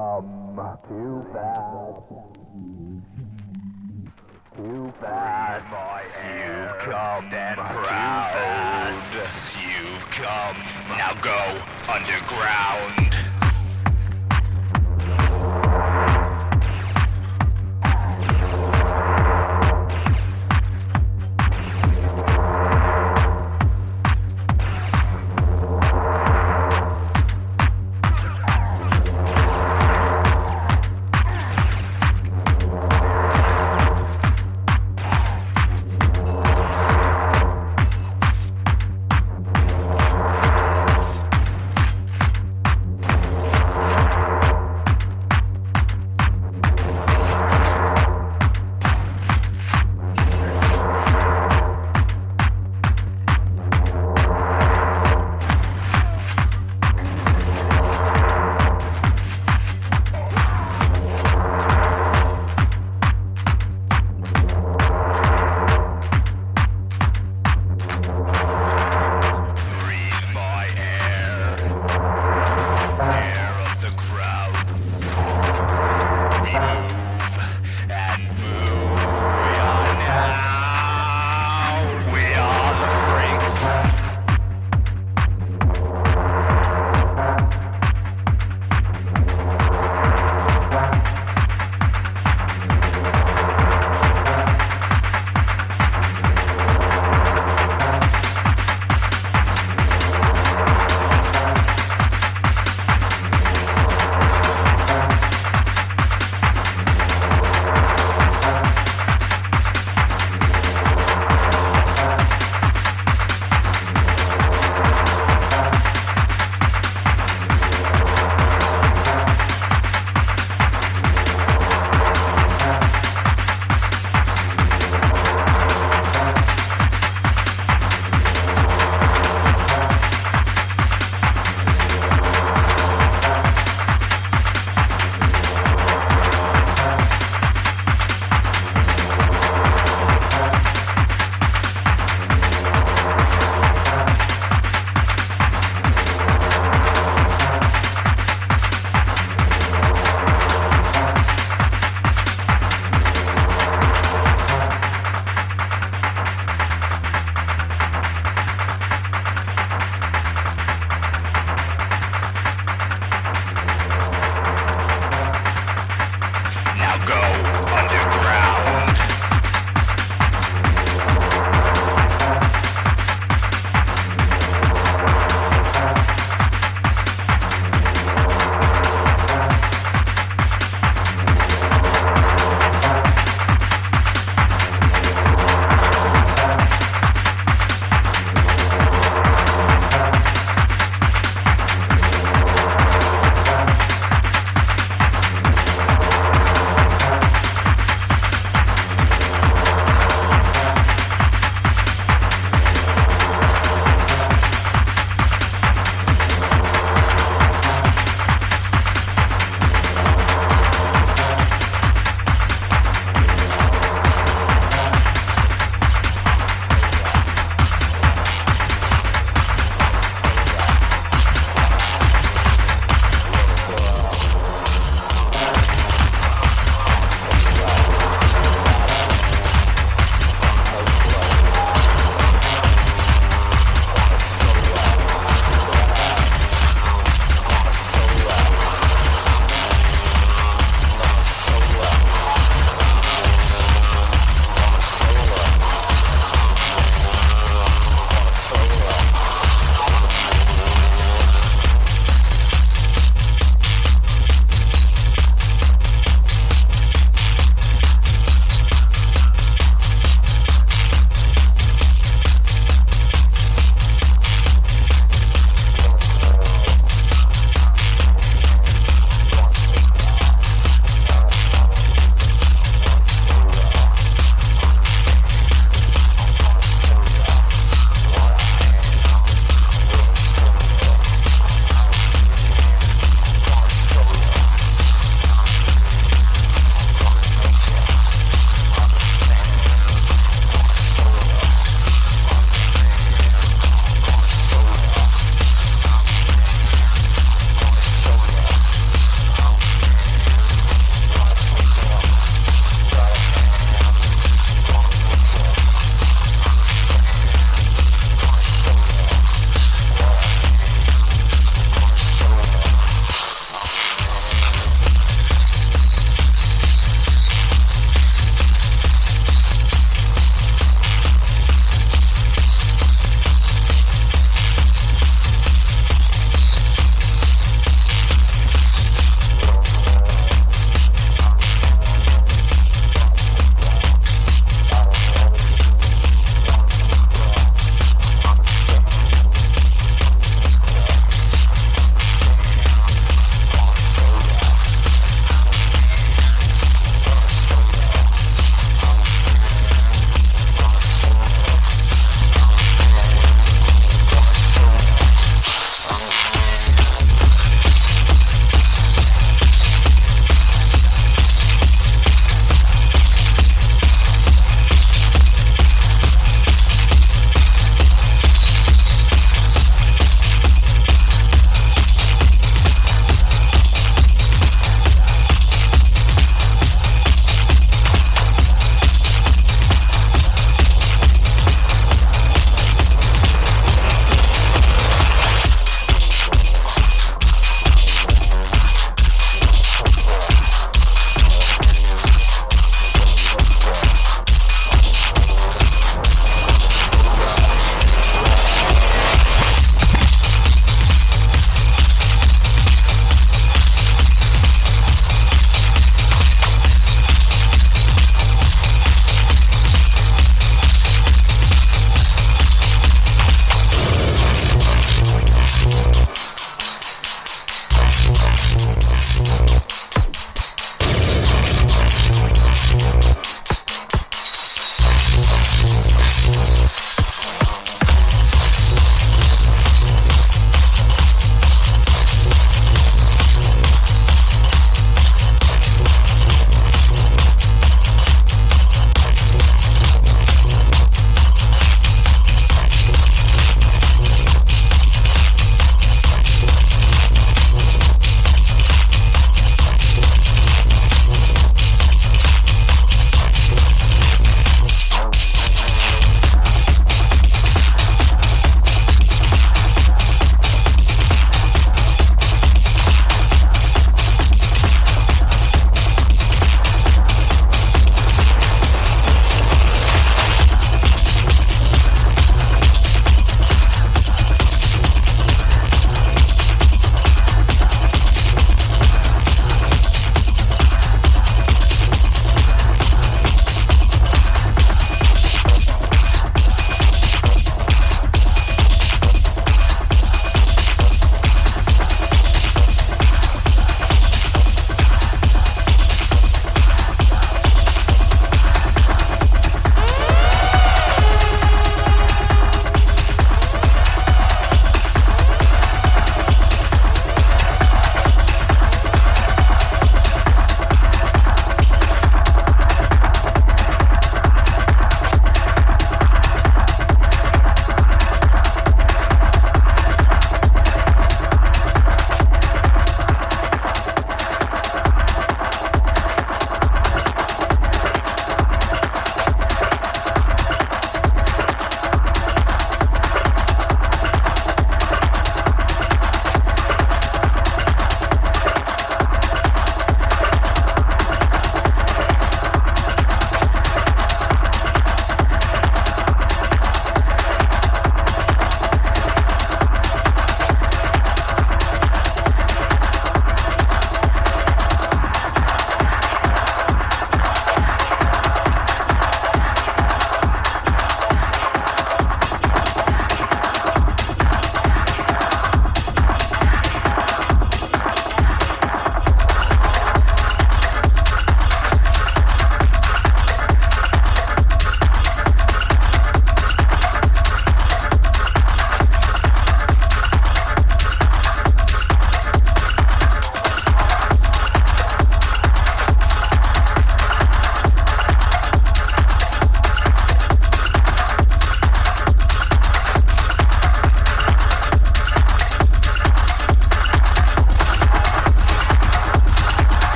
come too fast. Too bad. my You've come and proud. You've come. Now go underground.